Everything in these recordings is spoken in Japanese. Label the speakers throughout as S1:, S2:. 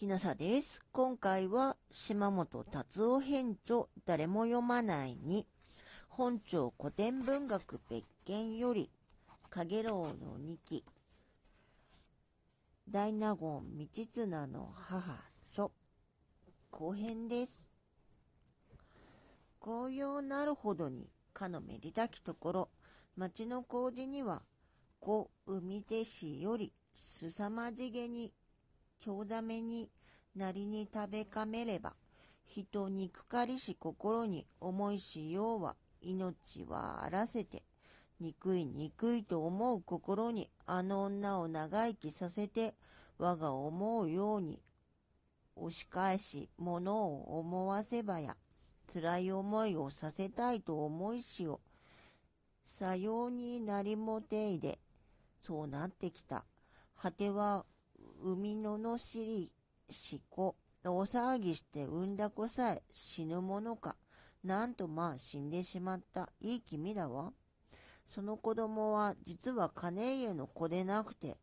S1: きなさです。今回は島本達夫編著誰も読まないに本庁古典文学別件より影楼の二期大納言道綱の母書後編です。紅葉なるほどにかのめでたきところ町の工事には子海手市よりすさまじげに興ざめになりに食べかめれば、人憎かりし心に思いしようは命はあらせて、憎い憎いと思う心にあの女を長生きさせて、我が思うように押し返し物を思わせばや、辛い思いをさせたいと思いしよ。さようになりもていで、そうなってきた。果ては海ののしりし子、大騒ぎして産んだ子さえ死ぬものか。なんとまあ死んでしまった。いい君だわ。その子供は実は金家の子でなくて、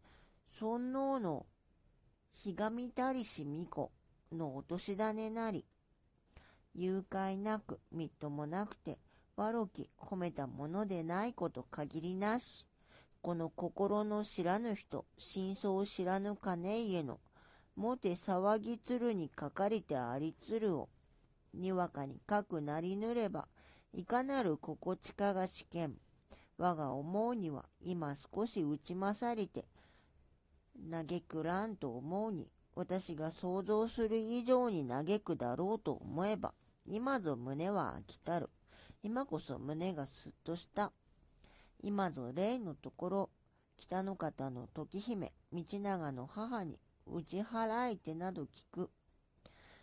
S1: 尊王のひがみたりし巫女のお年種なり、誘拐なく、みっともなくて、悪き褒めたものでないこと限りなし。この心の知らぬ人、真相を知らぬ金家の、もて騒ぎ鶴にかかりてあり鶴を、にわかにかくなりぬれば、いかなる心地かが試験。我が思うには、今少し打ち勝りて、嘆くらんと思うに、私が想像する以上に嘆くだろうと思えば、今ぞ胸は飽きたる。今こそ胸がすっとした。今ぞ例のところ、北の方の時姫、道長の母に、打ち払いてなど聞く。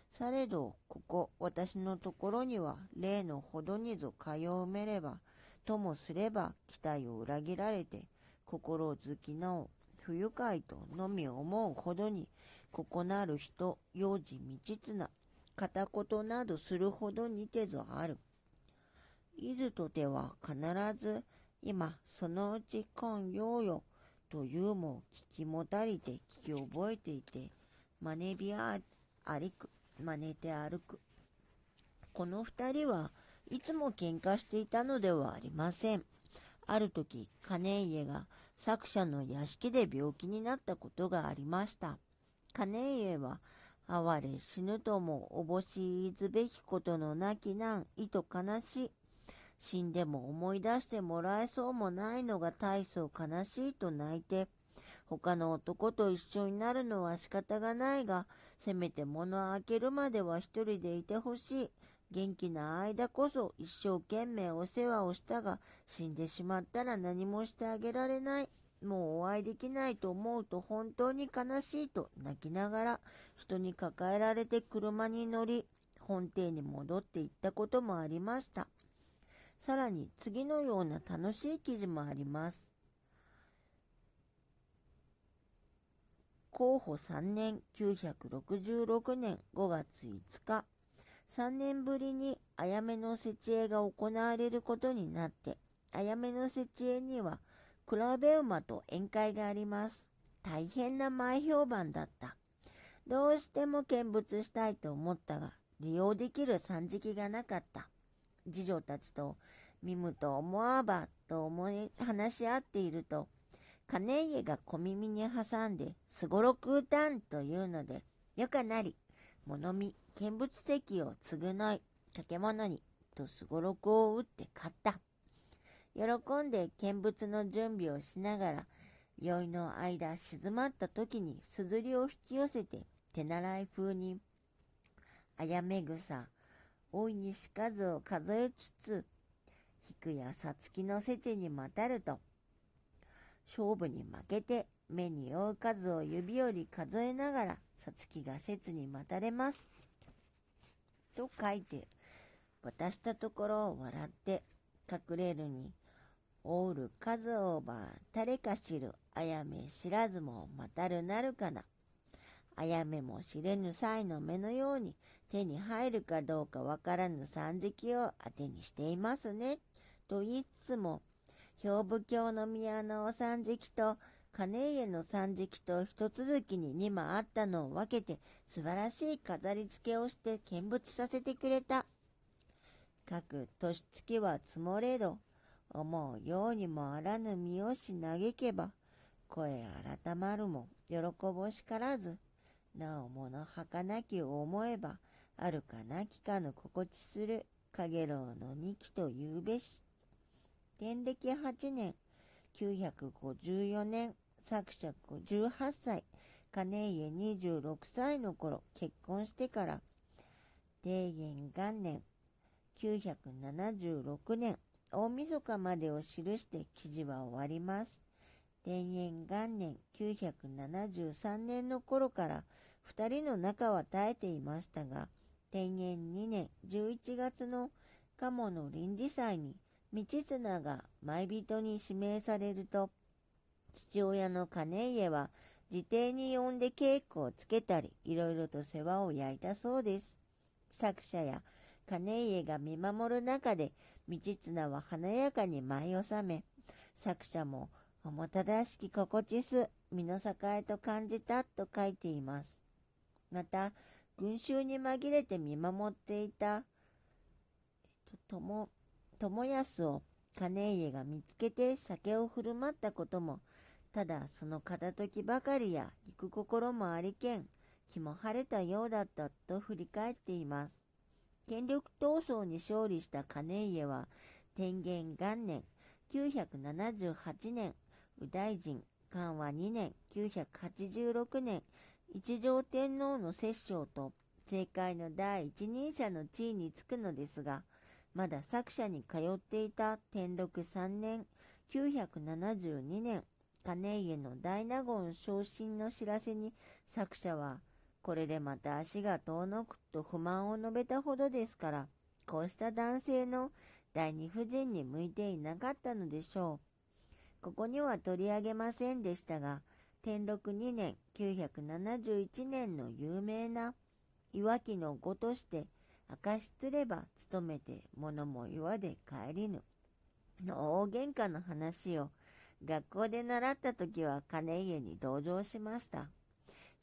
S1: されど、ここ、私のところには、例のほどにぞ通うめれば、ともすれば、期待を裏切られて、心好きなお、不愉快とのみ思うほどに、ここなる人、幼児道綱、片言などするほどにてぞある。いずとては必ず、今、そのうち今ようよ、というも聞きもたりて聞き覚えていて、真似びあ歩く、真似て歩く。この二人はいつも喧嘩していたのではありません。ある時、金家が作者の屋敷で病気になったことがありました。金家は、哀れ死ぬともおぼしいずべきことのなき難、いと悲しい。死んでも思い出してもらえそうもないのが大層悲しいと泣いて、他の男と一緒になるのは仕方がないが、せめて物を開けるまでは一人でいてほしい。元気な間こそ一生懸命お世話をしたが、死んでしまったら何もしてあげられない。もうお会いできないと思うと本当に悲しいと泣きながら人に抱えられて車に乗り本邸に戻って行ったこともありました。さらに次のような楽しい記事もあります。候補3年966年5月5日、3年ぶりにあやめの設営が行われることになって、あやめの設営には比べ馬と宴会があります。大変な前評判だった。どうしても見物したいと思ったが、利用できる産時期がなかった。次女たちと見むと思わばと思い話し合っていると、金家が小耳に挟んで、すごろく歌んというので、よかなり、物見、見物席を償い、掛物に、とすごろくを打って買った。喜んで見物の準備をしながら、酔いの間静まった時にすずりを引き寄せて、手習い風に、あやめ草、大いにしかずを数えつつ、菊やさつきのせちにまたると、勝負に負けて目に負う数を指より数えながら、さつきが説に待たれます。と書いて、渡したところを笑って、隠れるに、おうる数オーバー、誰か知る、あやめ知らずもまたるなるかな。あやめも知れぬ際の目のように手に入るかどうかわからぬ三時を当てにしていますね。と言いつつも、兵部教の宮のお三時と金家の三時期と一続きに2間あったのを分けて素晴らしい飾り付けをして見物させてくれた。各年月は積もれど、思うようにもあらぬ身をし嘆けば、声改まるも喜ぼしからず、なおもの儚きを思えば、あるかなきかの心地する影楼の二期と言うべし。天暦8年、954年、作者18歳、金家26歳の頃、結婚してから、庭元元年、976年、大晦日までを記して記事は終わります。天元元年973年の頃から2人の仲は絶えていましたが、天元2年11月の鴨の臨時祭に道綱が舞人に指名されると、父親の金家は自邸に呼んで稽古をつけたり、いろいろと世話を焼いたそうです。作者や金家が見守る中で、道綱は華やかに舞い納め、作者も、おもただしき心地す、身の栄と感じたと書いています。また、群衆に紛れて見守っていた、えっと、友、友安を金家が見つけて酒を振る舞ったことも、ただその片時ばかりや行く心もありけん、気も晴れたようだったと振り返っています。権力闘争に勝利した金家は、天元元年978年、大臣、漢和2年986年、一条天皇の摂政と政界の第一人者の地位につくのですが、まだ作者に通っていた天禄3年972年、金家の大納言昇進の知らせに作者はこれでまた足が遠のくと不満を述べたほどですから、こうした男性の第二夫人に向いていなかったのでしょう。ここには取り上げませんでしたが、天禄2年971年の有名な岩木の語として、明かしつれば務めて物も岩で帰りぬ。の大喧嘩の話を学校で習った時は金家に同情しました。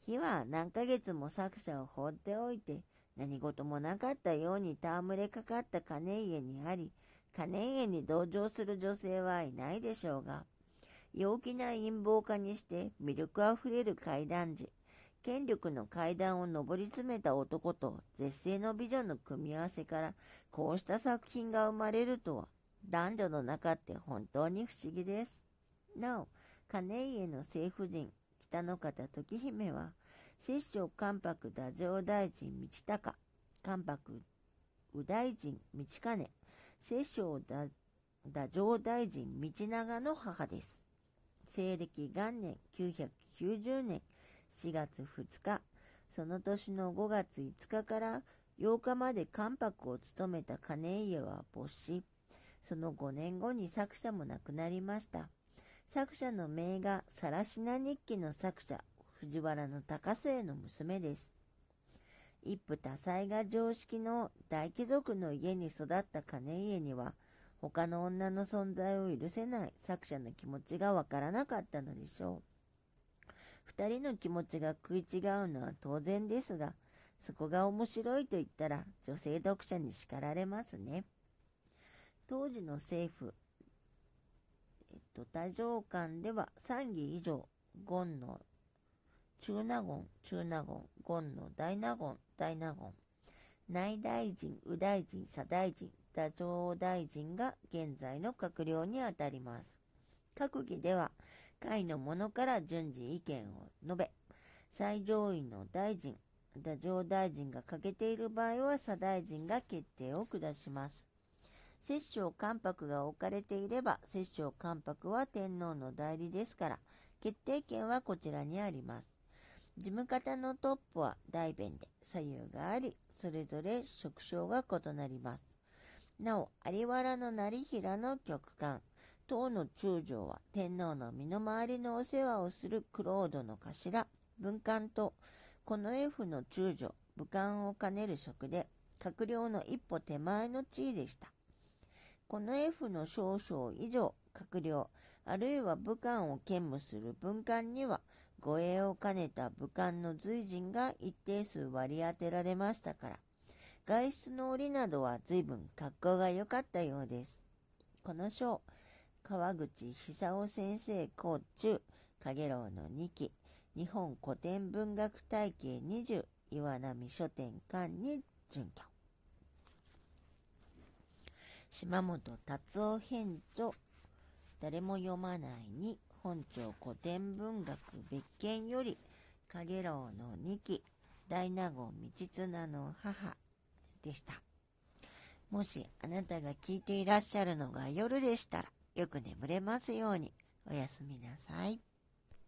S1: 火は何ヶ月も作者を放っておいて、何事もなかったように戯れかかった金家にあり、金家に同情する女性はいないでしょうが、陽気な陰謀家にして魅力あふれる階段時、権力の階段を上り詰めた男と絶世の美女の組み合わせからこうした作品が生まれるとは男女の中って本当に不思議です。なお、金家の政婦人、北の方時姫は、摂政関白太政大臣道隆、関白右大臣道兼、摂政太政大臣道長の母です。西暦元年990年4月2日、その年の5月5日から8日まで関白を務めた金家は没し、その5年後に作者も亡くなりました。作者の名画、さらしな日記の作者、藤原の高末の娘です。一夫多妻が常識の大貴族の家に育った金家には、他の女の存在を許せない作者の気持ちがわからなかったのでしょう。二人の気持ちが食い違うのは当然ですが、そこが面白いと言ったら女性読者に叱られますね。当時の政府、えっと、太上官では3義以上、権の中納言、中納言、権の大納言、大納言、内大臣、右大臣、左大臣、太上大臣が現在の閣僚にあたります。閣議では、会の者から順次意見を述べ、最上位の大臣、太上大臣が欠けている場合は左大臣が決定を下します。摂政関白が置かれていれば、摂政関白は天皇の代理ですから、決定権はこちらにあります。事務方のトップは大弁で左右があり、それぞれ職称が異なります。なお、有原の成平の局官、唐の中将は天皇の身の回りのお世話をするクロードの頭、文官と、この F の中将、武官を兼ねる職で、閣僚の一歩手前の地位でした。この F の少々以上、閣僚、あるいは武官を兼務する文官には、護衛を兼ねた武官の随人が一定数割り当てられましたから、外出の折などは随分格好が良かったようです。この章、川口久夫先生甲中、影楼の2期、日本古典文学体系20、岩波書店館に準拠。島本達夫編著、誰も読まないに本庁古典文学別件より、影楼の2期、大納言道綱の母でした。もしあなたが聞いていらっしゃるのが夜でしたら、よく眠れますように。おやすみなさい。